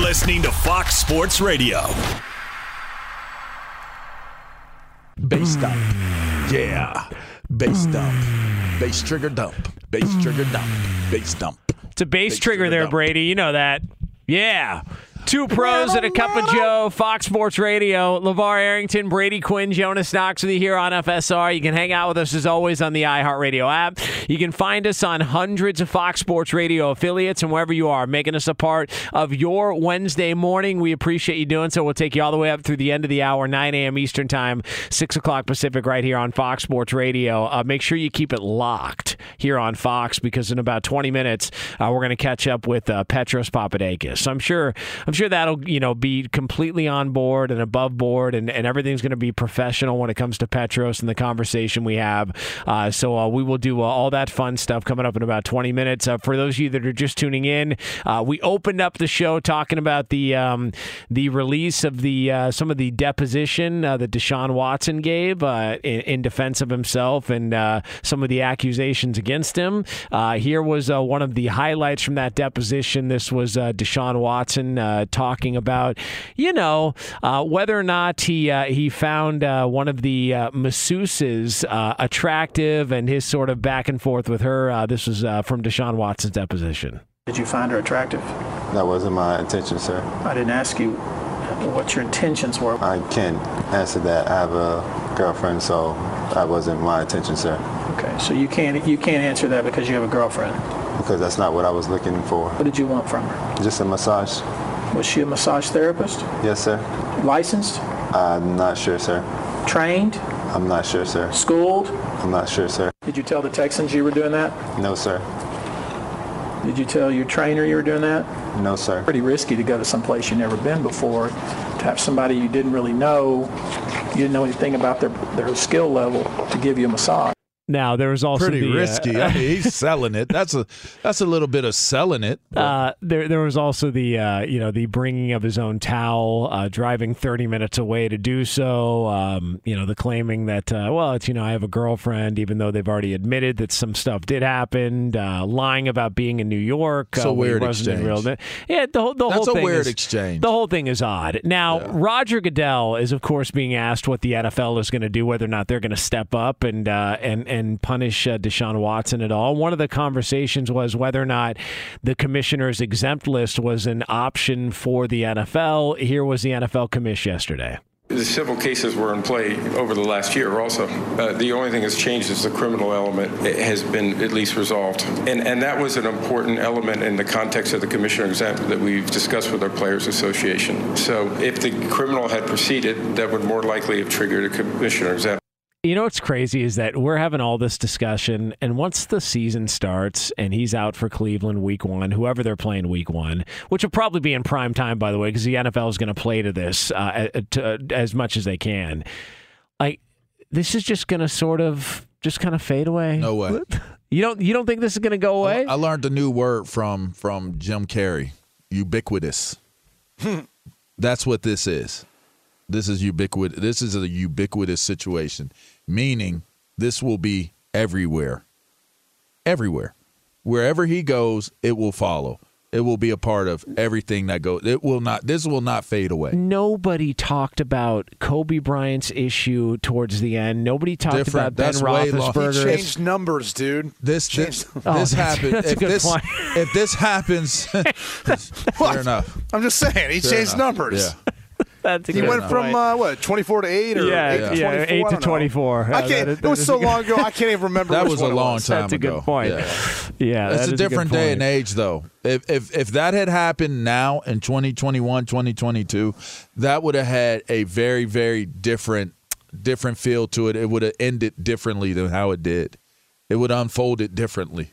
Listening to Fox Sports Radio. Bass dump. Mm. Yeah. Bass dump. Bass trigger dump. Bass trigger dump. Bass dump. It's a bass, trigger there, Brady. You know that. Yeah. Two pros and a cup of Joe, Fox Sports Radio. LaVar Arrington, Brady Quinn, Jonas Knox with you here on FSR. You can hang out with us as always on the iHeartRadio app. You can find us on hundreds of Fox Sports Radio affiliates and wherever you are, making us a part of your Wednesday morning. We appreciate you doing so. We'll take you all the way up through the end of the hour, 9 a.m. Eastern Time, 6 o'clock Pacific, right here on Fox Sports Radio. Uh, make sure you keep it locked here on Fox because in about 20 minutes, uh, we're going to catch up with uh, Petros Papadakis. I'm sure. I'm sure that'll you know be completely on board and above board, and, and everything's going to be professional when it comes to Petros and the conversation we have. Uh, so uh, we will do uh, all that fun stuff coming up in about 20 minutes. Uh, for those of you that are just tuning in, uh, we opened up the show talking about the um, the release of the uh, some of the deposition that Deshaun Watson gave in, in, defense of himself and some of the accusations against him. here was one of the highlights from that deposition. This was Deshaun Watson talking about, you know, uh, whether or not he uh, he found uh, one of the uh, masseuses uh, attractive and his sort of back and forth with her. Uh, this was from Deshaun Watson's deposition. Did you find her attractive? That wasn't my intention, sir. I didn't ask you what your intentions were. I can't answer that. I have a girlfriend, so that wasn't my intention, sir. Okay, so you can't you can't answer that because you have a girlfriend. Because that's not what I was looking for. What did you want from her? Just a massage. Was she a massage therapist? Yes, sir. Licensed? I'm not sure, sir. Trained? I'm not sure, sir. Schooled? I'm not sure, sir. Did you tell the Texans you were doing that? No, sir. Did you tell your trainer you were doing that? No, sir. Pretty risky to go to some place you've never been before, to have somebody you didn't really know, you didn't know anything about their, their skill level to give you a massage. Now there was also Pretty the, uh, risky. I mean, he's selling it. That's a that's a little bit of selling it. Uh, there, there was also the, uh, you know, the bringing of his own towel, uh, driving 30 minutes away to do so. Um, you know, the claiming that, uh, well, it's, you know, I have a girlfriend, even though they've already admitted that some stuff did happen. Uh, lying about being in New York. Uh, weird exchange. yeah, the, whole- the That's whole a thing weird is- exchange. The whole thing is odd. Now, Roger Goodell is, of course, being asked what the NFL is going to do, whether or not they're going to step up and uh, and and punish uh, Deshaun Watson at all. One of the conversations was whether or not the commissioner's exempt list was an option for the NFL. Here was the NFL commish yesterday. The civil cases were in play over the last year also. Uh, the only thing that's changed is the criminal element It has been at least resolved. And, and that was an important element in the context of the commissioner exempt that we've discussed with our Players Association. So if the criminal had proceeded, that would more likely have triggered a commissioner exempt. You know what's crazy is that we're having all this discussion, and once the season starts and he's out for Cleveland week one, whoever they're playing week one, which will probably be in prime time, by the way, because the NFL is going to play to this uh, to, as much as they can. Like, this is just going to sort of just kind of fade away. No way. You don't you don't think this is going to go away? I learned a new word from from Jim Carrey. Ubiquitous. That's what this is. This is ubiquitous. This is a ubiquitous situation, meaning this will be everywhere. Everywhere. Wherever he goes, it will follow. It will be a part of everything that goes. It will not. This will not fade away. Nobody talked about Kobe Bryant's issue towards the end. Nobody talked Different. about Ben That's way long. Roethlisberger. He changed numbers, dude. This this, Changed- Oh, this that's- happens. that's a if good this point. if this happens, fair enough. I'm just saying, he Fair changed enough. numbers. Yeah. That's He good went point. from uh, what 24 to 8 or Yeah, 8 to yeah, 24? 8 to don't 24. I Yeah, can't. that is- it was so good- long ago. I can't even remember. That which was a long was. time That's a ago. good point. Yeah. Yeah, It's that a is good different day and age, though. If if if that had happened now in 2021, 2022, that would have had a very very different different feel to it. It would have ended differently than how it did. It would have unfolded differently.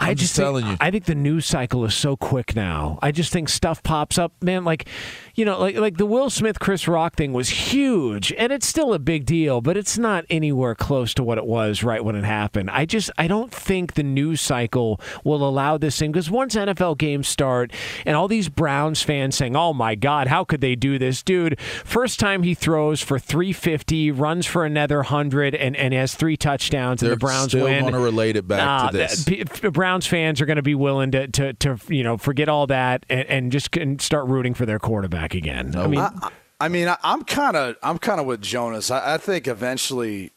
I'm I just just think- you. I think the news cycle is so quick now. I just think stuff pops up, man. Like, you know, like like the Will Smith Chris Rock thing was huge, and it's still a big deal, but it's not anywhere close to what it was right when it happened. I just I don't think the news cycle will allow this thing because once NFL games start and all these Browns fans saying, "Oh my God, how could they do this, dude?" First time he throws for 350, runs for another hundred, and and has three touchdowns, and They're the Browns win. still win. going to relate it back Nah, to this. P- Browns fans are going to be willing to, to, to you know forget all that and, and just can start rooting for their quarterback again. I mean, I, I mean, I, I'm kind of, I'm kind of with Jonas. I, I think eventually,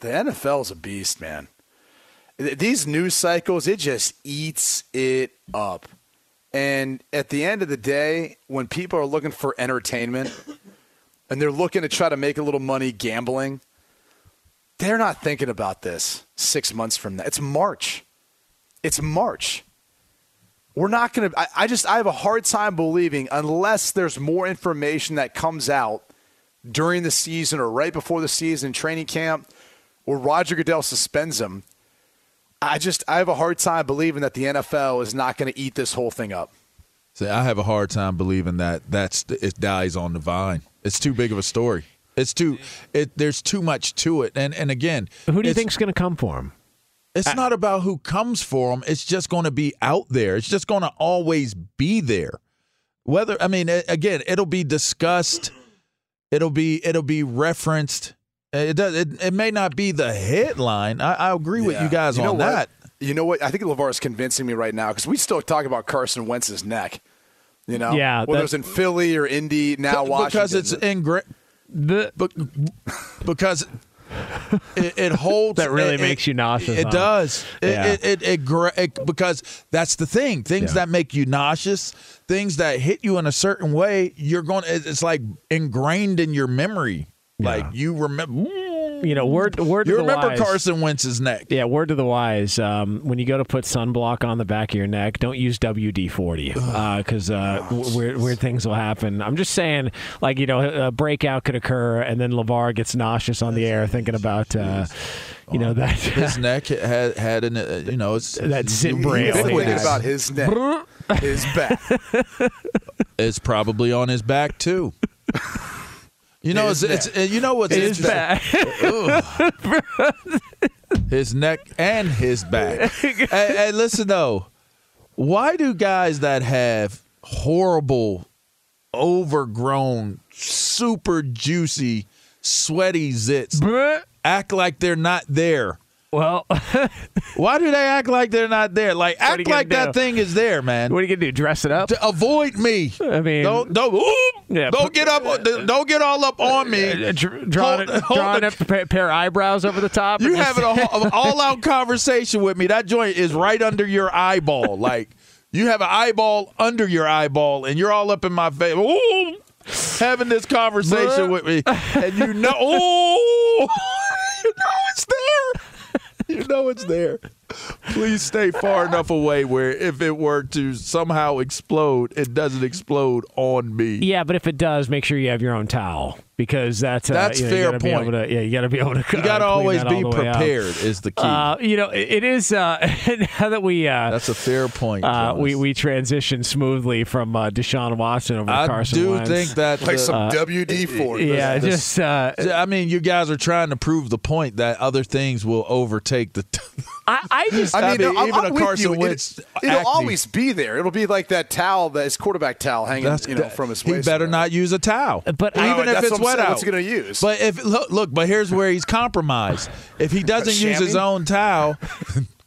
the NFL is a beast, man. These news cycles, it just eats it up. And at the end of the day, when people are looking for entertainment and they're looking to try to make a little money gambling, they're not thinking about this six months from now. It's March. It's March. We're not going to. I just, I have a hard time believing, unless there's more information that comes out during the season or right before the season, training camp, or Roger Goodell suspends him. I just, I have a hard time believing that the NFL is not going to eat this whole thing up. See, I have a hard time believing that that's it dies on the vine. It's too big of a story. It's too it. There's too much to it. And and again, who do you it's- think's going to come for him? It's not about who comes for them. It's just going to be out there. It's just going to always be there. Whether I mean, again, it'll be discussed. It'll be it'll be referenced. It does. It, it may not be the headline. I, I agree with you guys know on what? that. You know what? I think LaVar is convincing me right now because we still talk about Carson Wentz's neck. You know, Yeah, whether that- it in Philly or Indy, now Washington. because it's ingra- because it, it holds That really it- makes you nauseous, It huh? does. It, Yeah. it, it, it, it- because that's the thing. Things Yeah. that make you nauseous, things that hit you in a certain way, you're going. to It's like ingrained in your memory. Like you remember. You know, word word You to the remember wise. Carson Wentz's neck. Yeah, word to the wise. Um, when you go to put sunblock on the back of your neck, don't use WD forty because uh, w- weird weird things will happen. I'm just saying, like you know, a breakout could occur, and then LaVar gets nauseous on the air thinking about, uh, you know, that His neck had had an uh, you know it's that zit He braille. was he thinking about his neck, his back. It's probably on his back too. You know, it's, it's you know what's His interesting? back. his neck and his back. hey, hey, listen though, why do guys that have horrible, overgrown, super juicy, sweaty zits act like they're not there? Well, why do they act like they're not there? Like What act like that thing is there, man. What are you gonna do? Dress it up? To avoid me. I mean, Don't don't ooh, Yeah, don't get up. Don't get all up on me. Uh, dr- drawing, Hold- hold drawing the- up a pair, of eyebrows over the top. You having a whole- all out conversation with me. That joint is right under your eyeball. Like you have an eyeball under your eyeball, and you're all up in my face. Ooh, having this conversation with me, and you know, oh, you know it's there. You know it's there. Please stay far enough away where if it were to somehow explode, it doesn't explode on me. Yeah, but if it does, make sure you have your own towel because that's uh, That's you know, fair gotta point. to- yeah, you got to be able to. You got to uh, always be the out. prepared. Is the key. Uh, you know, it, it is. Uh, now that we uh, That's a fair point. uh, we we transition smoothly from uh, Deshaun Watson over to I Carson do Wentz. think that Like the- some Uh, WD force. yeah, the- just uh, I mean, you guys are trying to prove the point that other things will overtake the. I, I just I mean, I mean, I'm, even I'm a Carson. Wentz It, it'll always be there. It'll be like that towel, that his quarterback towel hanging, That's you know, that- from his waist. He better not use a towel. But No, even if it's wet out. What's gonna use? But if look, look, but here's where he's compromised. If he doesn't use his own towel,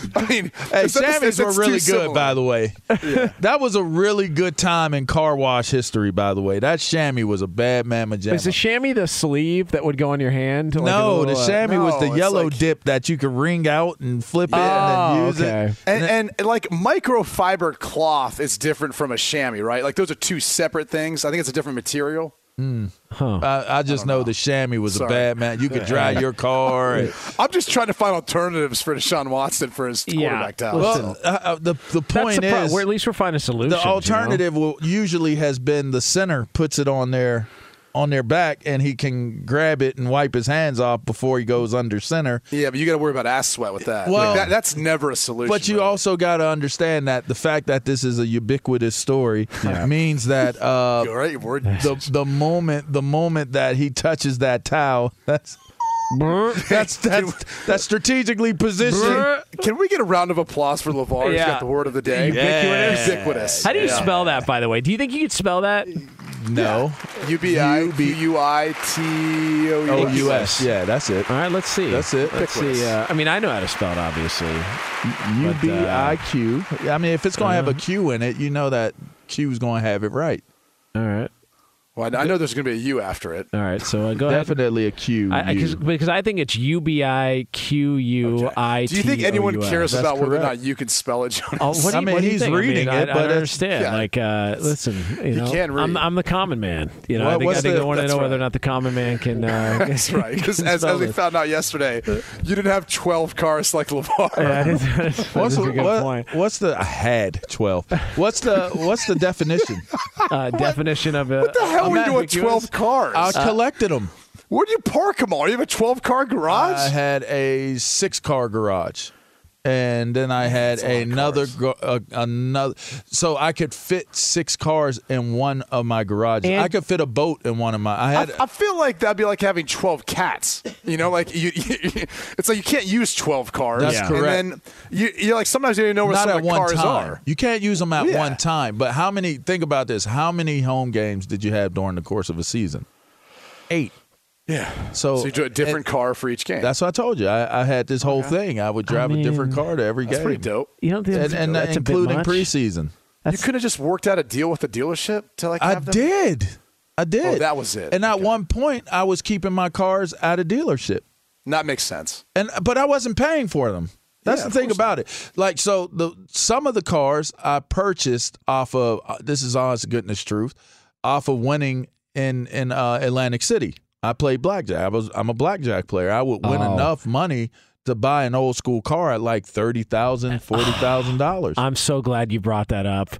I mean, hey, is that- chamois that's were really good, similar. by the way. That was a really good time in car wash history, by the way. That chamois was a bad mamma jamma. is the chamois the sleeve that would go on your hand? Like no, little, the uh, chamois was No, the it's yellow like- dip that you could wring out and flip it Oh, and then use okay. it. And, and like microfiber cloth is different from a chamois, right? Like those are two separate things. I think it's a different material. I, I just know, the chamois was Sorry. a bad man. You could drive your car. and- I'm just trying to find alternatives for Deshaun Watson for his quarterback towel. listen, well, uh, uh, the the That's point the pro- is, we're, at least we're finding solutions. the you know? alternative will usually has been the center puts it on their on their back and he can grab it and wipe his hands off before he goes under center. yeah, but you got to worry about ass sweat with that. Well- Like, that that's never a solution. But you really. also got to understand that the fact that this is a ubiquitous story means that uh, You all right? The the moment the moment that he touches that towel, that's that's that's that's strategically positioned. Can we get a round of applause for LaVar? He's Yeah. got the word of the day. Ubiquitous. Ubiquitous. How do you Yeah. spell that, by the way? Do you think you could spell that? No, U B I Q U I T O O U U S. Yeah, that's it. All right, let's see. That's it. Let's see. Uh, I mean, I know how to spell it, obviously. U B I Q. I mean, if it's going to have a Q in it, you know that Q's going to have it right. All right. Well, I know there's going to be a U after it. All right. So uh, go ahead. Definitely a Q. I, I, cause, because I think it's U B I Q U I T. Do you think anyone cares That's about whether or not you can spell it, Jonas? Oh, what do I you, mean, what do you he's think? reading I mean, it, I, I don't understand. yeah. Like, uh, listen, you know, can read. I'm, I'm the common man. You know, What- I think, I think the- I want to that's know whether or not the common man can. Uh, That's right. Because as, as we found out yesterday, you didn't have 12 cars like LaVar. Yeah, that is, that is, that What's the, a what- point. what's the I had twelve? What's the what's the definition? Uh, definition of a. What hell are you doing 12 cars? I collected them. Where do you park them all? You have a 12 car garage? I had a six car garage. And then I had a lot of another, cars. gar- uh, another, so I could fit six cars in one of my garages. And- I could fit a boat in one of my. I I, had. I feel like that'd be like having 12 cats. You know, like you, it's like you can't use 12 cars. That's and correct. then you, you're like, sometimes you don't know where not some at of the one cars time. are. You can't use them at Yeah. one time. But how many? Think about this. How many home games did you have during the course of a season? Eight. Yeah. So, So you do a different car for each game. That's what I told you. I, I had this whole thing. I would drive a different car to every That's game. pretty dope. You don't think And, that's, and that's a bit including much? preseason. You could have just worked out a deal with the dealership to like I them. did. I did. Oh, that was it. And at Okay. one point, I was keeping my cars at a dealership, That makes sense. and but I wasn't paying for them. That's Yeah, the thing course about it. Like so, the some of the cars I purchased off of uh, this is honest to goodness truth, off of winning in in uh, Atlantic City. I played blackjack. I was I'm a blackjack player. I would win Oh. enough money to buy an old school car at like thirty thousand, forty thousand dollars. I'm so glad you brought that up.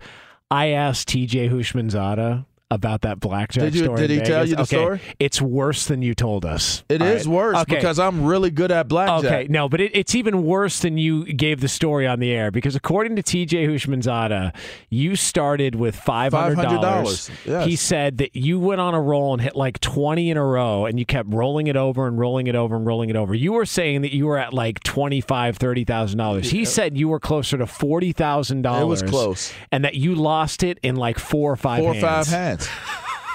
I asked TJ Houshmandzadeh about that blackjack Did you- story? did he tell you the Okay, story? It's worse than you told us. It It is is worse because I'm really good at blackjack. Okay, no, but it, it's even worse than you gave the story on the air because according to TJ Houshmandzadeh, you started with five hundred dollars. $500, yes. He said that you went on a roll and hit like twenty in a row, and you kept rolling it over and rolling it over and rolling it over. You were saying that you were at like twenty five, thirty thousand dollars. He said you were closer to forty thousand dollars. It was close. and that you lost it in like four or five Four or five hands.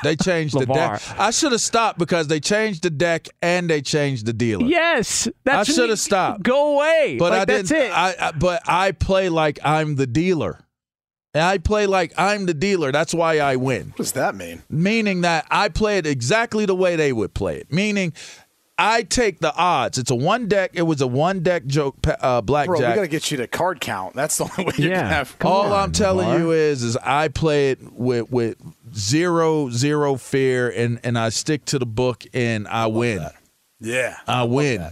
They changed the deck. I should have stopped because they changed the deck and they changed the dealer. Yes, that's I should have stopped. Go away. But Like, I didn't. it. I, I but I play like I'm the dealer. And I play like I'm the dealer. That's why I win. What does that mean? Meaning that I play it exactly the way they would play it. Meaning. I take the odds. It's a one deck. It was a one deck joke, uh, blackjack. Bro, we got to get you to card count. That's the only way you're Yeah. gonna have. All I'm telling you is, is I play it with with zero zero fear, and and I stick to the book, and I, win. Yeah, I, win,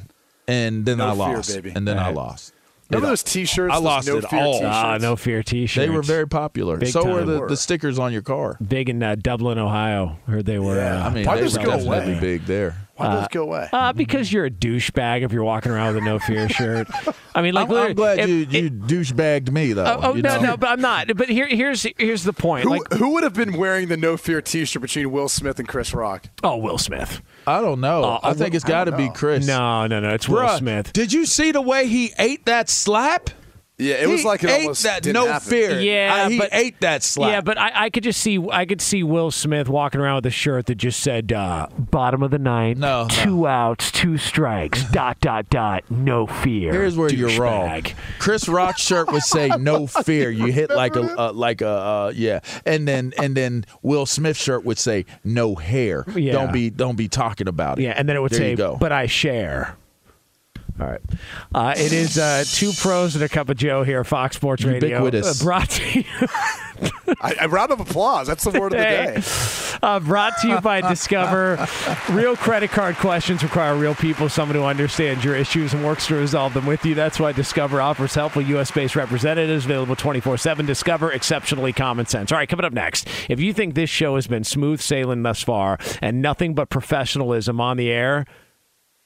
and then No I fear, lost, baby. and then I lost. Remember It- those T-shirts? I lost no it fear all. T-shirts? Ah, no fear T-shirts. They were very popular. Big so were the, the stickers on your car. big in uh, Dublin, Ohio. Heard they were. Yeah. Uh, I mean, Why'd they those were go definitely away? big there. Why did those go away? uh, because you're a douchebag if you're walking around with a no fear shirt. I mean, like I'm, I'm glad if- you it- you douchebagged me though. Oh, oh, you no, know? no, but I'm not. But here, here's here's the point. Who, Like, who would have been wearing the No Fear T-shirt between Will Smith and Chris Rock? oh, Will Smith. I don't know. Uh, I think it's got to be Chris. No, no, no. It's Will Smith. Did you see the way he ate that slap? Yeah, it was like it ate almost that didn't no happen. fear. Yeah, I- he but- ate that slap. Yeah, but I, I could just see I could see Will Smith walking around with a shirt that just said uh, "bottom of the ninth, No, no. two outs, two strikes, dot dot dot, no fear." Here's where you're wrong. douchebag. Chris Rock's shirt would say "No fear." You hit like a uh, like a uh, yeah, and then and then Will Smith's shirt would say "No hair." Yeah. Don't be don't be talking about it. Yeah, and then it would There say, "But I share." All right. Uh, it is uh, two pros and a cup of Joe here, Fox Sports Radio. Ubiquitous. Uh, brought to you, I, a round of applause. That's the word of the day. uh, brought to you by Discover. Real credit card questions require real people, someone who understands your issues and works to resolve them with you. That's why Discover offers helpful U.S. based representatives available 24 7. Discover exceptionally common sense. All right, coming up next. If you think this show has been smooth sailing thus far and nothing but professionalism on the air,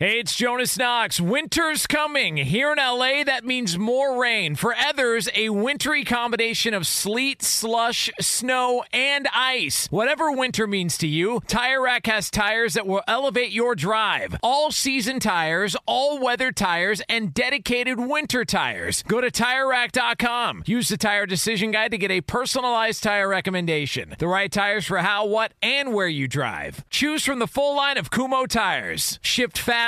Hey, it's Jonas Knox. Winter's coming. Here in LA, that means more rain. For others, a wintry combination of sleet, slush, snow, and ice. Whatever winter means to you, Tire Rack has tires that will elevate your drive. All season tires, all weather tires, and dedicated winter tires. Go to TireRack.com. Use the Tire Decision Guide to get a personalized tire recommendation. The right tires for how, what, and where you drive. Choose from the full line of Kumho tires. Shipped fast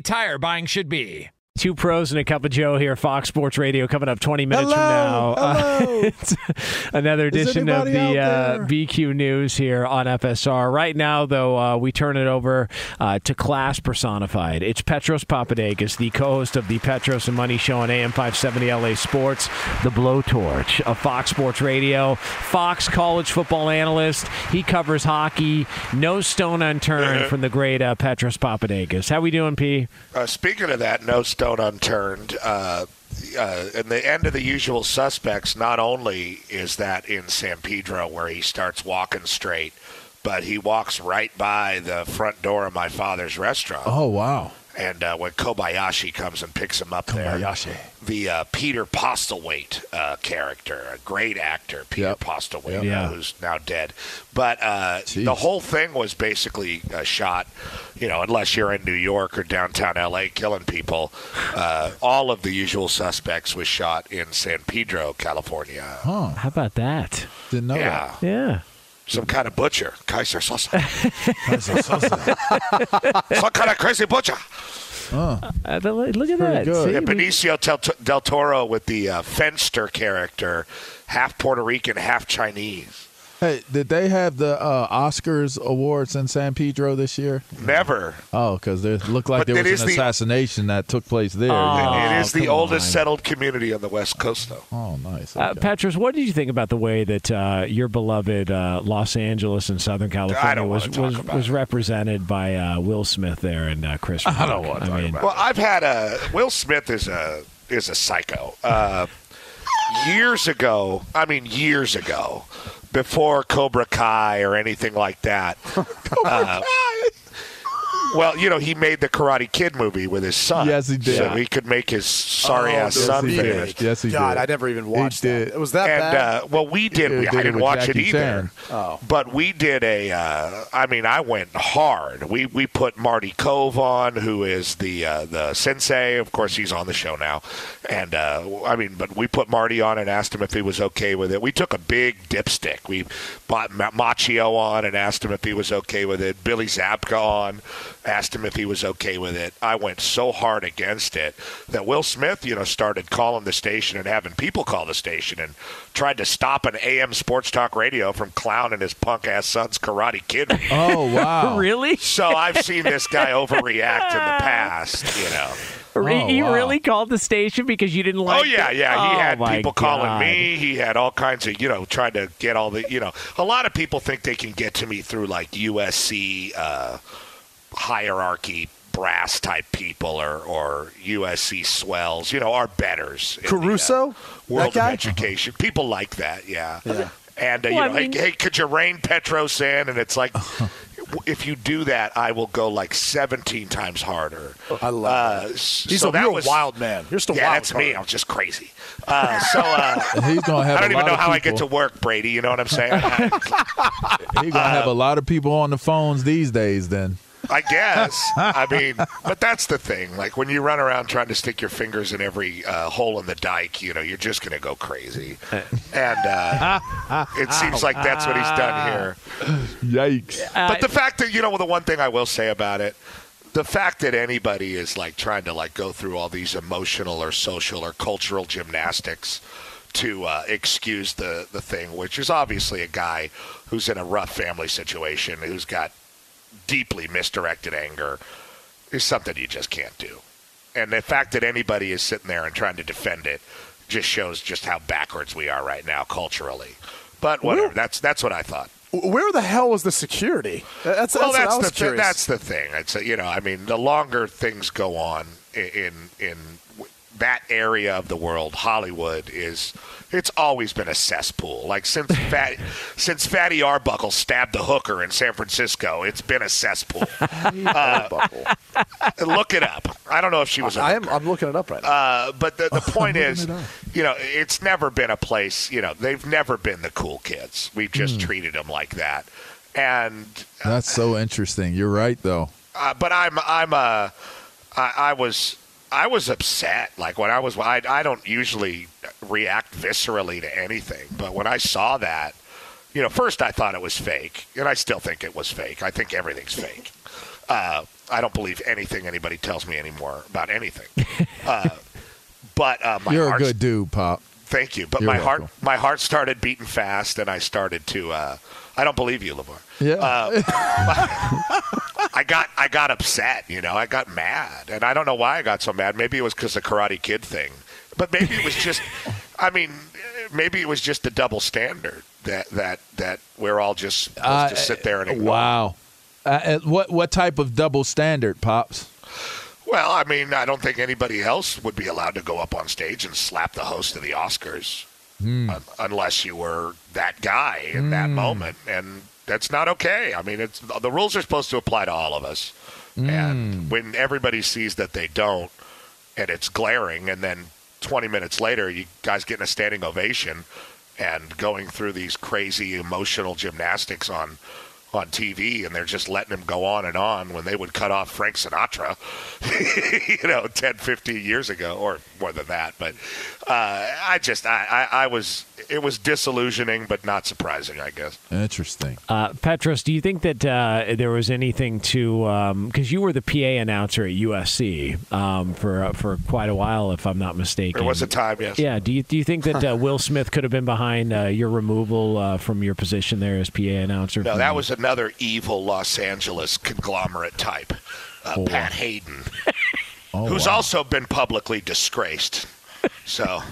tire buying should be. Two pros and a cup of Joe here, Fox Sports Radio, coming up 20 minutes Hello, from now. hello. it's another edition of the uh. BQ News here on FSR. Right now, though, uh, we turn it over uh, to class personified. It's Petros Papadakis, the co-host of the Petros and Money Show on AM 570 LA Sports, the blowtorch of Fox Sports Radio, Fox college football analyst. He covers hockey. No stone unturned from the great uh, Petros Papadakis. How are we doing, P? Uh, speaking of that, no stone unturned. Uh, uh, in the end of the usual suspects, not only is that in San Pedro where he starts walking straight, but he walks right by the front door of my father's restaurant. Oh wow! And uh, when Kobayashi comes and picks him up there, the uh, Peter Postlethwaite uh, character, a great actor, Peter Postlethwaite, Yep. Yeah. uh, who's now dead. But uh, the whole thing was basically uh, shot, you know, unless you're in New York or downtown L.A. killing people. Uh, all of the usual suspects was shot in San Pedro, California. Huh? How about that? Didn't know Yeah. Yeah. Some kind of butcher, Keyser Söze. Some kind of crazy butcher. Uh, look look at that. Yeah, See, we- Benicio Del, Del Toro with the uh, Fenster character, half Puerto Rican, half Chinese. Hey, did they have the uh, Oscars awards in San Pedro this year? Never. Oh, because there looked like But there was is an the- assassination that took place there. it is the Oh, come oldest on. settled community on the West Coast, though. Oh, nice. Uh, Petros, what did you think about the way that uh, your beloved uh, Los Angeles and Southern California was was, was represented by uh, Will Smith there and uh, Chris Rock? I don't want to I mean, Well, I've had a Will Smith is a is a psycho. Uh, years ago, I mean years ago, before Cobra Kai or anything like that. uh, well, you know, he made the Karate Kid movie with his son. Yes, he did. So he could make his sorry Oh, ass son he famous. did. Yes, he did. God, did. I never even watched He that. did. It was that and, bad? Uh, well, we did. He we, did I didn't watch Jackie it either. Chan. Oh. But we did a. Uh, I mean, I went hard. We we put Marty Kove on, who is the uh, the sensei. Of course, he's on the show now. And uh, I mean, but we put Marty on and asked him if he was okay with it. We took a big dipstick. We bought Macchio on and asked him if he was okay with it. Billy Zabka on. Asked him if he was okay with it. I went so hard against it that Will Smith, you know, started calling the station and having people call the station and tried to stop an AM sports talk radio from clowning his punk ass son's Karate Kid. Oh wow! really? So I've seen this guy overreact in the past, you know. He really called the station because you didn't like. Oh yeah, it? yeah. He Oh, had my people calling God. me. He had all kinds of, you know, trying to get all the, you know, a lot of people think they can get to me through like USC uh, hierarchy brass type people or or USC swells, you know, our betters. in the, uh, Caruso? world That guy? of education. People like that, yeah. Yeah. And uh, Well, you know, mean- hey, hey, could you rein Petros in? And it's like, if you do that, I will go like 17 times harder. I love uh, that. He's so a that real was, wild man. You're still yeah, wild. that's me. I'm just crazy. Uh, so uh, He's gonna have I don't even know of how I get to work, Brady. You know what I'm saying? He's gonna have a lot of people on the phones these days. Then I guess. I mean, but that's the thing. Like when you run around trying to stick your fingers in every uh, hole in the dike, you know, you're just going to go crazy. And uh, it seems like that's what he's done here. Yikes! but the fact that you know, the one thing I will say about it, the fact that anybody is like trying to like go through all these emotional or social or cultural gymnastics to uh, excuse the the thing, which is obviously a guy who's in a rough family situation, who's got deeply misdirected anger, is something you just can't do. And the fact that anybody is sitting there and trying to defend it just shows just how backwards we are right now culturally. But whatever. That's that's what I thought. Where the hell was the security? Uh, that's, well, that's, that's the that's the thing. It's a, you know, I mean, the longer things go on in in that area of the world, Hollywood is it's always been a cesspool. Like since Fatty, since Fatty Arbuckle stabbed the hooker in San Francisco, it's been a cesspool. Uh, look it up. I don't know if she was. a I am. I'm looking it up right now. uh, but the, the point is, you know, it's never been a place. You know, they've never been the cool kids. We've just Hmm. treated them like that. And That's so interesting. You're right, though. uh, but I'm I'm uh, I, I was I was upset. Like when I was I I don't usually react viscerally to anything, but when I saw that, you know, first I thought it was fake, and I still think it was fake. I think everything's fake. Uh, I don't believe anything anybody tells me anymore about anything. Uh, but uh, my You're a good dude, Pop. Thank you. But You're my heart, my heart started beating fast, and I started to. Uh, I don't believe you, LaVar. Yeah. Uh, I got, I got upset. You know, I got mad, and I don't know why I got so mad. Maybe it was because the Karate Kid thing, but maybe it was just. I mean, maybe it was just a double standard that that that we're all just supposed Uh, to sit there and ignore. Wow. Uh, uh, what what type of double standard, pops? Well, I mean, I don't think anybody else would be allowed to go up on stage and slap the host of the Oscars Hmm. un- unless you were that guy in that Hmm. moment, and that's not okay. I mean, it's the rules are supposed to apply to all of us, Hmm. and when everybody sees that they don't, and it's glaring, and then 20 minutes later, you guys getting a standing ovation and going through these crazy emotional gymnastics on on TV, and they're just letting him go on and on when they would cut off Frank Sinatra, you know, 10, 15 years ago, or more than that. But uh, I just, I, I, I was, it was disillusioning, but not surprising, I guess. Interesting. Uh, Petros, do you think that uh, there was anything to because you were the PA announcer at USC um, for uh, for quite a while, if I'm not mistaken? There was a time, yes. Yeah. Do you do you think that uh, Will Smith could have been behind uh, your removal uh, from your position there as PA announcer? No, from- that was another evil Los Angeles conglomerate type, uh, Oh, Pat wow. Haden, Oh, who's wow. also been publicly disgraced. So,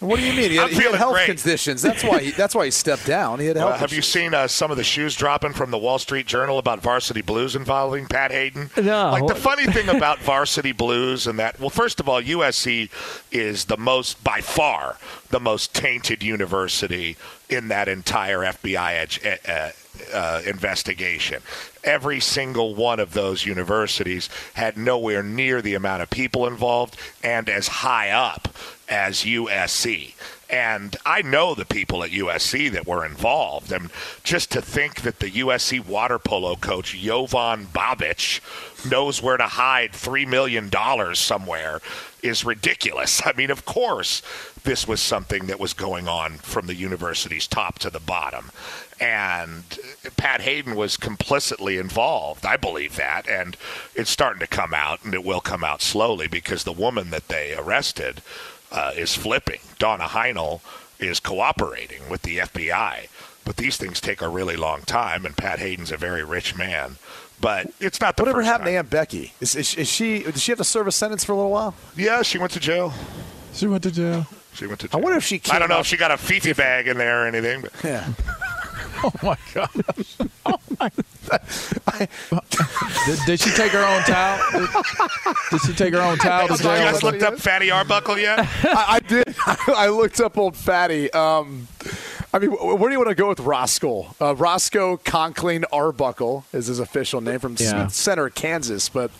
What do you mean? He had, he had health great. conditions. That's why. He, that's why he stepped down. He had health. Uh, have you seen uh, some of the shoes dropping from the Wall Street Journal about Varsity Blues involving Pat Haden? No. Like the funny thing about Varsity Blues and that, well, first of all, USC is the most, by far, the most tainted university in that entire FBI edge, uh, uh, investigation. Every single one of those universities had nowhere near the amount of people involved and as high up as USC. And I know the people at USC that were involved. And just to think that the USC water polo coach, Jovan Vavic, knows where to hide $3 million somewhere is ridiculous. I mean, of course, this was something that was going on from the university's top to the bottom. And Pat Haden was complicitly involved. I believe that. And it's starting to come out, and it will come out slowly because the woman that they arrested uh, is flipping. Donna Heinel is cooperating with the FBI. But these things take a really long time, and Pat Haden's a very rich man. But it's not the Whatever first happened time. to Aunt Becky? Is, is, is she? Did she have to serve a sentence for a little while? Yeah, she went to jail. She went to jail. She went to I wonder if she. I don't know out- if she got a Fifi bag in there or anything. But Yeah. Oh my god! Oh my. I, did, did she take her own towel? Did, did she take her own towel to you guys looked up Fatty Arbuckle yet? I, I did. I looked up old Fatty. Um, I mean, where do you want to go with Roscoe? Uh, Roscoe Conkling Arbuckle is his official name from Yeah. Smith Center, Kansas. But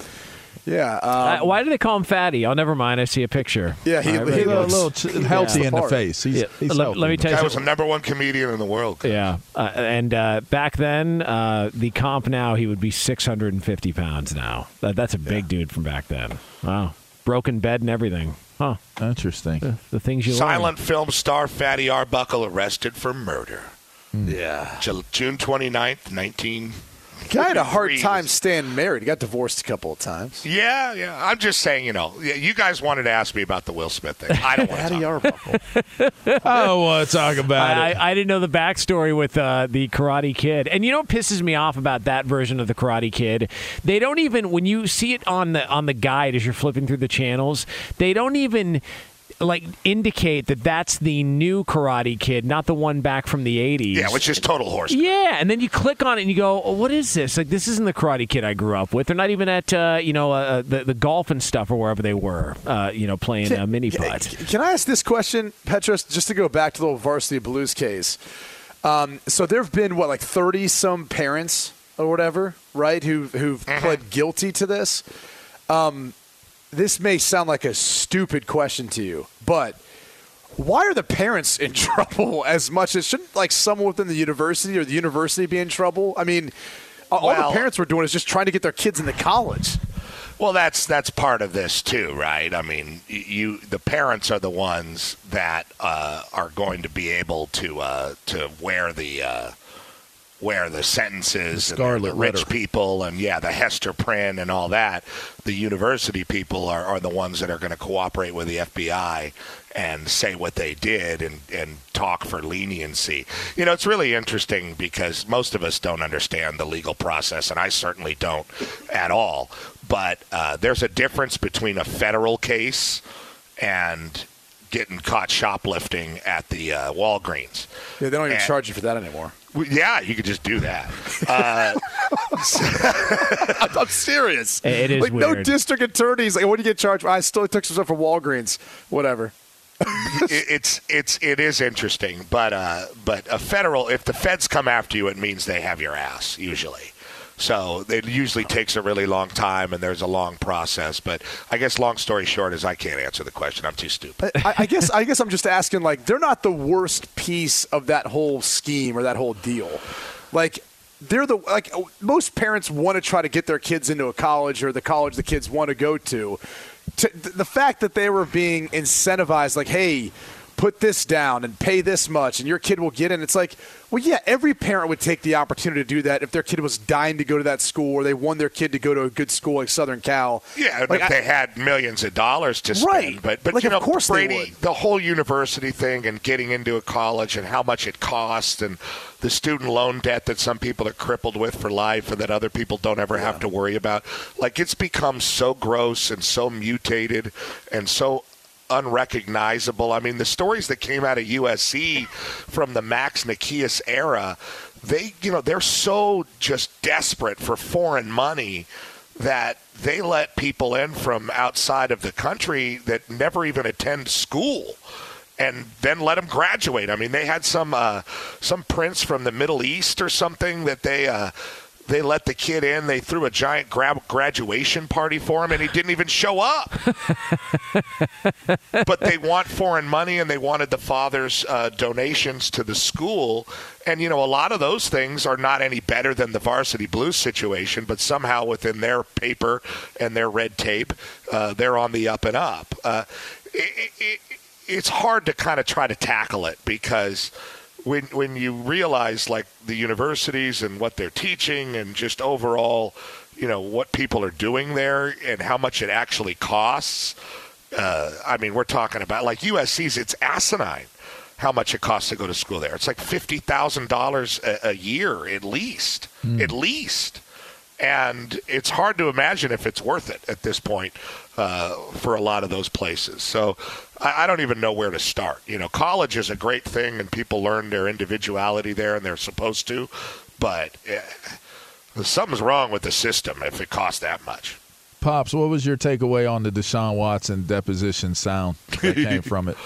yeah, um, Uh, why do they call him fatty? Oh, never mind. I see a picture. Yeah, he- All he He's a looks- little ch- healthy in the face. He's, Yeah. he's Let- let me tell you Guy was the number one comedian in the world. Yeah, uh, and uh, back then, uh, the comp now he would be 650 pounds now. That, that's a big dude from back then. Wow, broken bed and everything. Huh? Interesting. The, the things you learn. Silent film star Fatty Arbuckle arrested for murder. yeah. Ju- June 29th, 19. Guy had a hard time staying married. He got divorced a couple of times. Yeah, yeah. I'm just saying, you know, you guys wanted to ask me about the Will Smith thing. I don't want to Fatty talk. Arbuckle. I don't want to talk about I, it. I, I didn't know the backstory with uh, the Karate Kid, and you know what pisses me off about that version of the Karate Kid? They don't even when you see it on the on the guide as you're flipping through the channels, they don't even like indicate that that's the new Karate Kid, not the one back from the '80s. Yeah, which is total horse. Yeah, and then you click on it and you go, oh, "What is this? Like, this isn't the Karate Kid I grew up with. They're not even at uh, you know uh, the the golf and stuff or wherever they were, uh, you know, playing uh, mini putt." Can I ask this question, Petros, just to go back to the little varsity blues case? Um, so there have been what, like thirty some parents or whatever, right? Who who've pled guilty to this. Um, this may sound like a stupid question to you, but why are the parents in trouble as much as shouldn't like someone within the university or the university be in trouble? I mean, all Well- the parents were doing is just trying to get their kids into college. Well, that's that's part of this too, right? I mean, you the parents are the ones that uh, are going to be able to uh, to wear the uh, wear the sentences and Scarlet the rich people and yeah, the Hester print and all that. The university people are, are the ones that are going to cooperate with the FBI and say what they did and, and talk for leniency. You know, it's really interesting because most of us don't understand the legal process, and I certainly don't at all. But uh, there's a difference between a federal case and getting caught shoplifting at the uh, Walgreens. Yeah, they don't even And- charge you for that anymore. Well, Yeah, you could just do that. Uh, I'm serious. It is like no district attorneys. Like, what do you get charged? I still took some stuff from Walgreens. Whatever. it, it's it's it is interesting, but uh, but a federal if the feds come after you, it means they have your ass usually. So it usually takes a really long time, and there's a long process. But I guess long story short is I can't answer the question. I'm too stupid. I, I guess. I guess I'm just asking. Like, they're not the worst piece of that whole scheme or that whole deal. Like, they're the like oh, most parents want to try to get their kids into a college or the college the kids want to go to. to the fact that they were being incentivized, like, hey. Put this down and pay this much, and your kid will get in. It's like, well, yeah, every parent would take the opportunity to do that if their kid was dying to go to that school or they want their kid to go to a good school like Southern Cal. Yeah, like, if I- they had millions of dollars to spend, Right. but but Like, you know, of course they Brady, would. the whole university thing and getting into a college and how much it costs and the student loan debt that some people are crippled with for life and that other people don't ever have to worry about. Like it's become so gross and so mutated and so unrecognizable. I mean, the stories that came out of USC from the Max Nikias era, they, you know, they're so just desperate for foreign money that they let people in from outside of the country that never even attend school and then let them graduate. I mean, they had some uh, some prince from the Middle East or something that they uh, they let the kid in. They threw a giant gra- graduation party for him, and he didn't even show up. but they want foreign money, and they wanted the father's uh, donations to the school. And you know, a lot of those things are not any better than the varsity blues situation, but somehow within their paper and their red tape, uh, they're on the up and up. Uh, it, it, it's hard to kind of try to tackle it because when when you realize like the universities and what they're teaching and just overall, you know, what people are doing there and how much it actually costs. Uh, I mean, we're talking about like USC's. It's asinine how much it costs to go to school there. It's like fifty thousand dollars a year at least, at least. And it's hard to imagine if it's worth it at this point uh, for a lot of those places. So I, I don't even know where to start. You know, college is a great thing, and people learn their individuality there, and they're supposed to. But eh, something's wrong with the system if it costs that much. Pops, what was your takeaway on the Deshaun Watson deposition sound that came from it?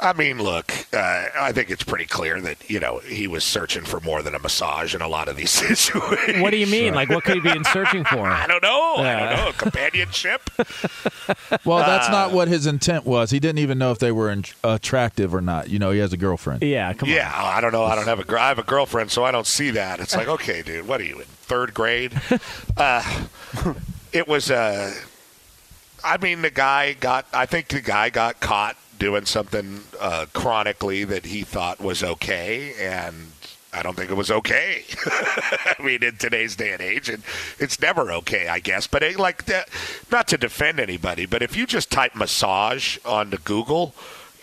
I mean, look, uh, I think it's pretty clear that you know he was searching for more than a massage in a lot of these situations. What do you mean? Like, what could he be in searching for? I don't know. I don't know. Companionship. Well, that's Uh, not what his intent was. He didn't even know if they were in- attractive or not. You know, he has a girlfriend. Yeah, come yeah, I don't know. I don't have a. gr- I have a girlfriend, so I don't see that. It's like, okay, dude, what are you in third grade? Uh, it was. Uh, I mean, the guy got. I think the guy got caught doing something uh, chronically that he thought was okay, and I don't think it was okay. I mean, in today's day and age, and it's never okay, I guess. But it, like, that, not to defend anybody, but if you just type massage onto Google,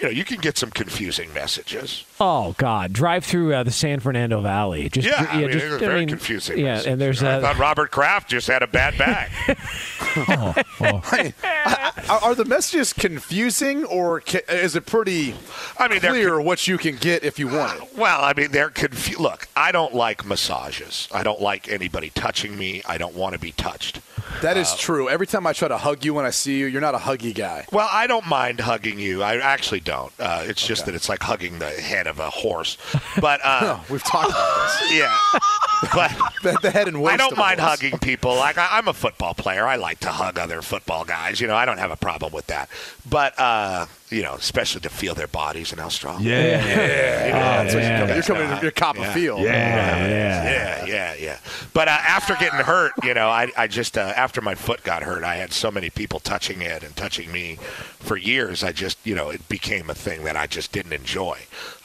you know, you can get some confusing messages. Oh God! Drive through uh, the San Fernando Valley. Just yeah, I mean, just, it was I very mean, confusing. Yeah, message. and there's I uh, thought Robert Kraft just had a bad bag. Are, are the messages confusing, or ca- is it pretty I mean, they're clear what you can get if you want it? Well, I mean, they're confused. Look, I don't like massages. I don't like anybody touching me. I don't want to be touched. That is Uh, true. Every time I try to hug you when I see you, you're not a huggy guy. Well, I don't mind hugging you. I actually don't. Uh, it's just that it's like hugging the head of a horse. But uh, We've talked about this. yeah, but the, the head and waist. I don't mind horse. hugging people. Like I, I'm a football player. I like to hug other football guys. You know, I don't have a problem with that. But uh, you know, especially to feel their bodies and how strong. Yeah. yeah. That's what you're, Yeah. you're coming to your cop a Yeah. field. Yeah, yeah, yeah, yeah. But uh, after getting hurt, you know, I, I just uh, after my foot got hurt, I had so many people touching it and touching me for years. I just, you know, it became a thing that I just didn't enjoy.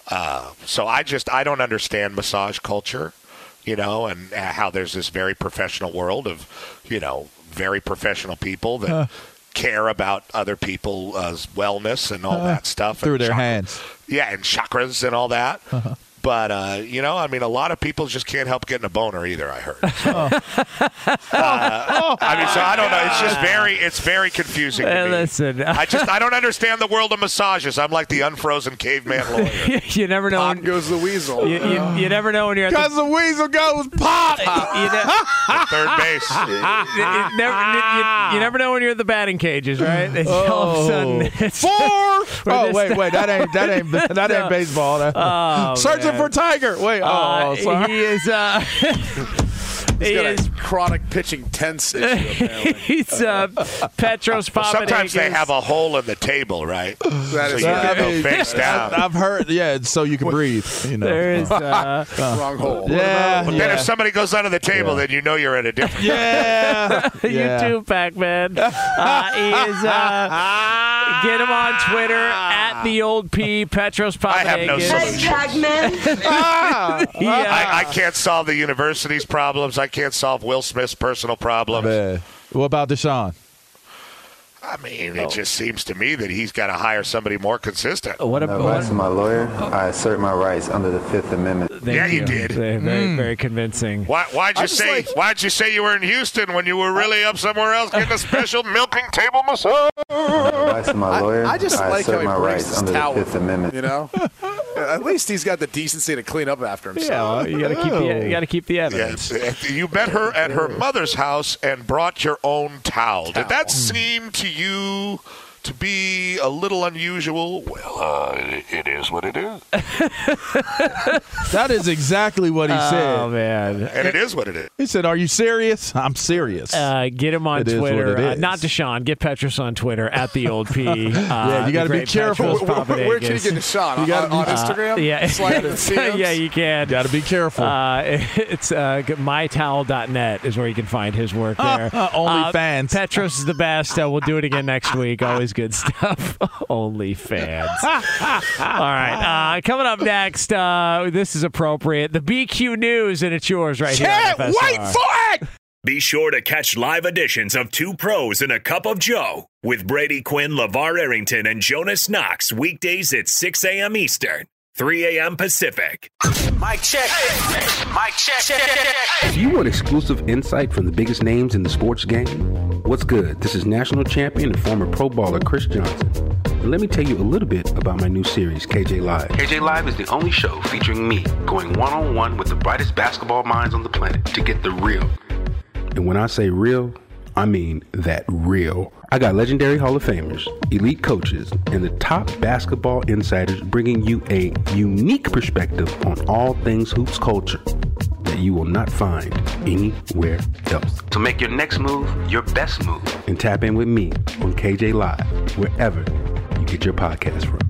Uh, so I just, I don't understand massage culture, you know, and uh, how there's this very professional world of, you know, very professional people that. Care about other people's wellness and all Uh, that stuff through their hands. yeah, and chakras and all that. But uh, you know, I mean, a lot of people just can't help getting a boner either. I heard. So, uh, I mean, so I don't know. It's just very, it's very confusing to Uh, me. listen. I just, I don't understand the world of massages. I'm like the unfrozen caveman lawyer. you never know. Pop When, goes the weasel. you, you, you never know when you're at the, Because the weasel goes pop. you, ne- Third base. you, you never, you, you never know when you're at the batting cages, right? It's all of a sudden, it's Four. Oh wait, wait, that ain't that ain't that ain't baseball. That- Oh, Searching man. for Tiger. Wait, oh, Uh, oh, sorry. He is. He He's got is. a chronic pitching tense issue. He's uh, Petros Papadakis. Sometimes they have a hole in the table, right? That so is you right. can go Hey, face down. I've heard, yeah, so you can breathe. You know. There is. Uh, Wrong hole. yeah, But yeah. then if somebody goes under the table, then you know you're at a different. yeah, you yeah. too, Pac-Man. Uh, he is. Uh, get him on Twitter at the old P Petros Papadakis. I have no solution. Ah, Yeah. I, I can't solve the university's problems. I can't solve Will Smith's personal problems. man. What about Deshaun? I mean, it just seems to me that he's got to hire somebody more consistent. what In about? advice to my lawyer, I assert my rights under the Fifth Amendment. Thank Yeah, you did. Very, very, hmm. very convincing. Why, why'd you I just say? like- why'd you say you were in Houston when you were really up somewhere else getting a special milking table massage? In advice to my I, lawyer, I just like how assert he my rights under towel. the Fifth Amendment. You know, at least he's got the decency to clean up after himself. Yeah, well, you got to keep the you got to keep the evidence. Yes. You met her at her mother's house and brought your own towel. Did that seem to you to be a little unusual. Well, uh, it, it is what it is. that is exactly what he said. Oh, man. And it is what it is. He said, "Are you serious? I'm serious." Uh, get him on It is what Twitter. Uh, not Deshaun. Get Petros on Twitter at the old P. Uh, Yeah, you got gotta be careful. Where, where- where can you get Deshaun? You gotta on, be- on Instagram? Uh, yeah, Slide in yeah, you can. Got to be careful. Uh, it's uh, mytowel.net is where you can find his work there. Only Uh, fans. Petros is the best. Uh, we'll do it again next week. Always good stuff. Only fans. All right. Uh, coming up next, uh, this is appropriate. The BQ News, and it's yours right Can't here. on wait for it! Be sure to catch live editions of Two Pros and a Cup of Joe with Brady Quinn, LaVar Arrington, and Jonas Knox weekdays at 6 a.m. Eastern, 3 a.m. Pacific. Mike check. Mike check. If you want exclusive insight from the biggest names in the sports game, what's good? This is national champion and former Pro Baller Chris Johnson. And let me tell you a little bit about my new series, KJ Live. KJ Live is the only show featuring me going one on one with the brightest basketball minds on the planet to get the real. And when I say real, I mean that real. I got legendary Hall of Famers, elite coaches, and the top basketball insiders bringing you a unique perspective on all things hoops culture you will not find anywhere else. To make your next move your best move and tap in with me on KJ Live, wherever you get your podcast from.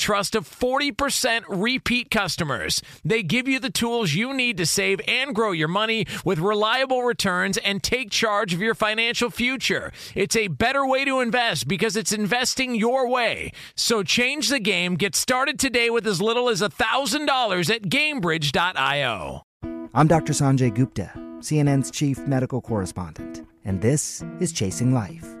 trust of 40% repeat customers. They give you the tools you need to save and grow your money with reliable returns and take charge of your financial future. It's a better way to invest because it's investing your way. So change the game. Get started today with as little as $1,000 at gainbridge.io. I'm Dr. Sanjay Gupta, CNN's chief medical correspondent, and this is Chasing Life.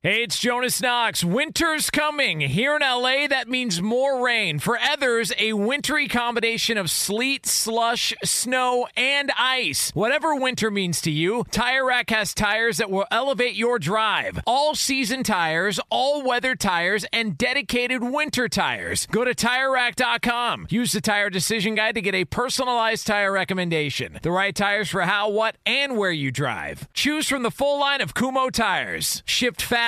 Hey, it's Jonas Knox. Winter's coming. Here in LA, that means more rain. For others, a wintry combination of sleet, slush, snow, and ice. Whatever winter means to you, Tire Rack has tires that will elevate your drive. All season tires, all weather tires, and dedicated winter tires. Go to TireRack.com. Use the Tire Decision Guide to get a personalized tire recommendation. The right tires for how, what, and where you drive. Choose from the full line of Kumho tires. Shipped fast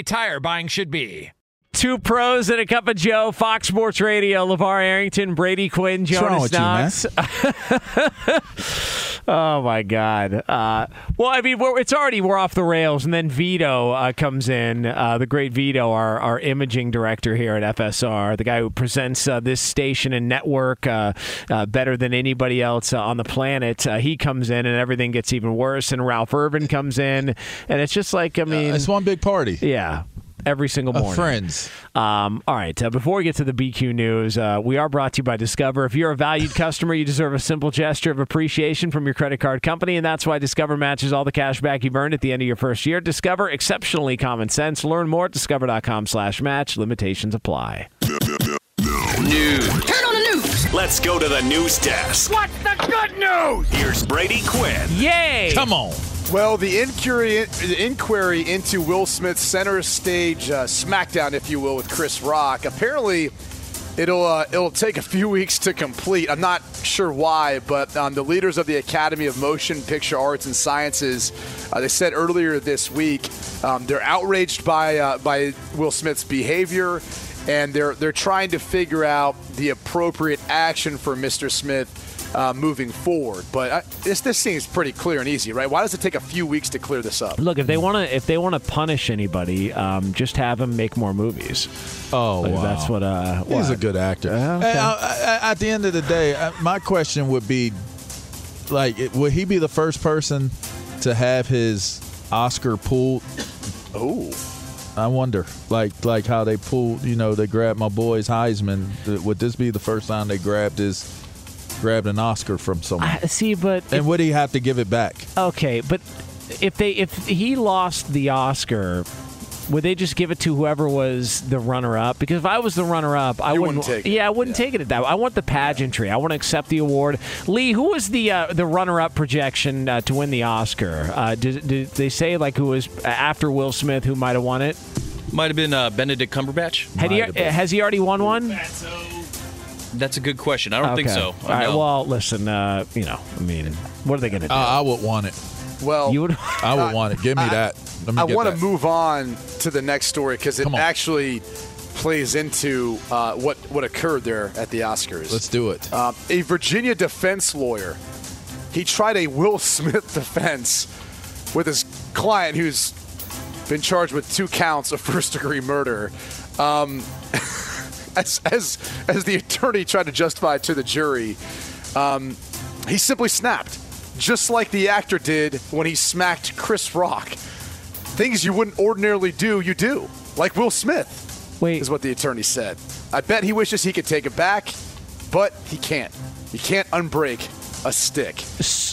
tire buying should be. Two pros and a cup of Joe, Fox Sports Radio, LaVar Arrington, Brady Quinn, Jonas Knox. oh, my God. Uh, well, I mean, we're, it's already, we're off the rails. And then Vito uh, comes in, uh, the great Vito, our, our imaging director here at FSR, the guy who presents uh, this station and network uh, uh, better than anybody else on the planet. he comes in and everything gets even worse. And Ralph Irvin comes in. And it's just like, I mean, it's one big party. Yeah every single morning. Of friends. Um, all right. Uh, before we get to the BQ news, uh, we are brought to you by Discover. If you're a valued customer, you deserve a simple gesture of appreciation from your credit card company, and that's why Discover matches all the cash back you've earned at the end of your first year. Discover, exceptionally common sense. Learn more at discover.com/match. Limitations apply. News. Turn on the news. Let's go to the news desk. What's the good news? Here's Brady Quinn. Yay! Come on. Well, the inquiry, the inquiry into Will Smith's center stage uh, smackdown, if you will, with Chris Rock, apparently it'll uh, it'll take a few weeks to complete. I'm not sure why, but um, the leaders of the Academy of Motion Picture Arts and Sciences, uh, they said earlier this week, um, they're outraged by uh, by Will Smith's behavior, and they're they're trying to figure out the appropriate action for Mr. Smith uh, moving forward. But I, this this seems pretty clear and easy, right? Why does it take a few weeks to clear this up? Look, if they want to if they want to punish anybody, um, just have them make more movies. Oh, Like, wow. that's what. Uh, He's what? a good actor. Uh, okay. Hey, uh, uh, at the end of the day, uh, my question would be, like, it- would he be the first person to have his Oscar pulled? Oh, I wonder, like, like how they pulled. You know, they grabbed my boy's Heisman. Would this be the first time they grabbed his, grabbed an Oscar from someone? I- see, but and would he have to give it back? Okay, but if they if he lost the Oscar, would they just give it to whoever was the runner up? Because if I was the runner up, I You wouldn't, wouldn't take it. Yeah, I wouldn't take it at that. I want the pageantry. I want to accept the award. Lee, who was the uh, the runner up projection uh, to win the Oscar? Uh, did, did they say like who was after Will Smith who might have won it? Might have been uh, Benedict Cumberbatch. Had he, has he already won one? That's a good question. I don't think so. All right. No. Well, listen. Uh, you know, I mean, what are they going to do? Uh, I would want it. Well, you would. I would want it. Give me I- that. Let me I want to move on to the next story because it actually plays into uh, what what occurred there at the Oscars. Let's do it. Um, a Virginia defense lawyer, he tried a Will Smith defense with his client who's been charged with two counts of first degree murder. Um, as, as, as the attorney tried to justify it to the jury, um, he simply snapped, just like the actor did when he smacked Chris Rock. Things you wouldn't ordinarily do, you do, like Will Smith. Wait. Is what the attorney said. I bet he wishes he could take it back, but he can't. You can't unbreak a stick.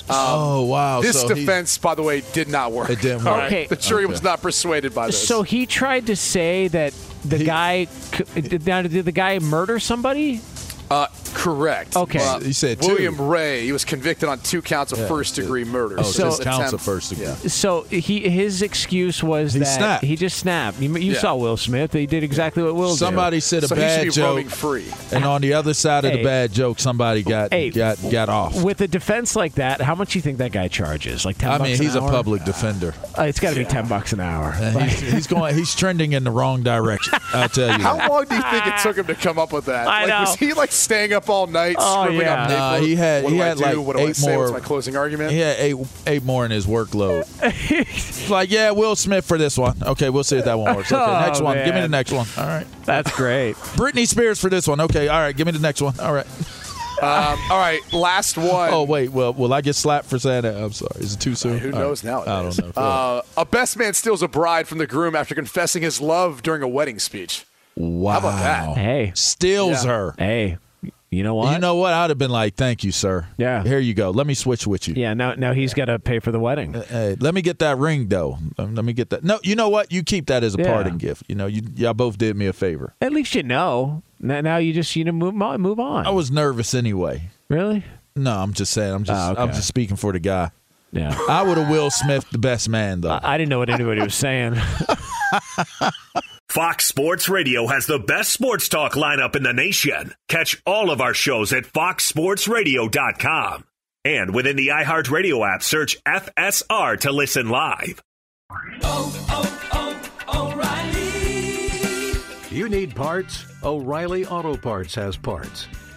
Um, oh wow! This So he- defense, by the way, did not work. It didn't work. Okay. The jury Okay. was not persuaded by this. So he tried to say that the guy did, now, did the guy murder somebody? Uh, correct. Okay. Uh, He said two. William Ray. He was convicted on two counts of Yeah. first degree murder. Oh, So just counts of first degree. Yeah. So he his excuse was He that snapped. he just snapped. You, you Yeah. saw Will Smith. He did exactly what Will did. Somebody said a So he should bad be joke, roaming free. and on the other side of the bad joke, somebody got Hey. got got off. With a defense like that, how much do you think that guy charges? Like ten. I bucks mean, an he's a hour? public defender. Uh, it's got to be ten bucks an hour. And he's, he's going. He's trending in the wrong direction. I'll tell you. How long do you think it took him to come up with that? I like, know. Was he like staying up all night Oh, scribbling yeah. on Nah, he had- what he do had, I do? like, what do I eight say? What's more- my closing argument? He had eight eight more in his workload. like, yeah, Will Smith for this one. Okay, we'll see if that one works. Okay, Oh, next one. Give me the next one. All right. That's great. Britney Spears for this one. Okay, all right. Give me the next one. All right. Um, all right, last one. Oh wait, well, will I get slapped for saying that? I'm sorry. Is it too soon? Who All knows right. nowadays? I don't know. Uh, a best man steals a bride from the groom after confessing his love during a wedding speech. wow. How about that? Hey, Steals Yeah. her. hey. You know what? You know what? I'd have been like, "Thank you, sir. Yeah. Here you go. Let me switch with you. Yeah. Now, now he's got to pay for the wedding. Hey, let me get that ring, though. Um, Let me get that. No, you know what? You keep that as a Yeah. parting gift. You know, you y'all both did me a favor. At least you know. Now, now you just you know move on. Move on. I was nervous anyway. Really? No, I'm just saying. I'm just. Oh, okay. I'm just speaking for the guy. Yeah. I would have Will Smith the best man though. I, I didn't know what anybody was saying. Fox Sports Radio has the best sports talk lineup in the nation. Catch all of our shows at foxsportsradio.com. And within the iHeartRadio app, search FSR to listen live. Oh, oh, oh, O'Reilly. You need parts? O'Reilly Auto Parts has parts.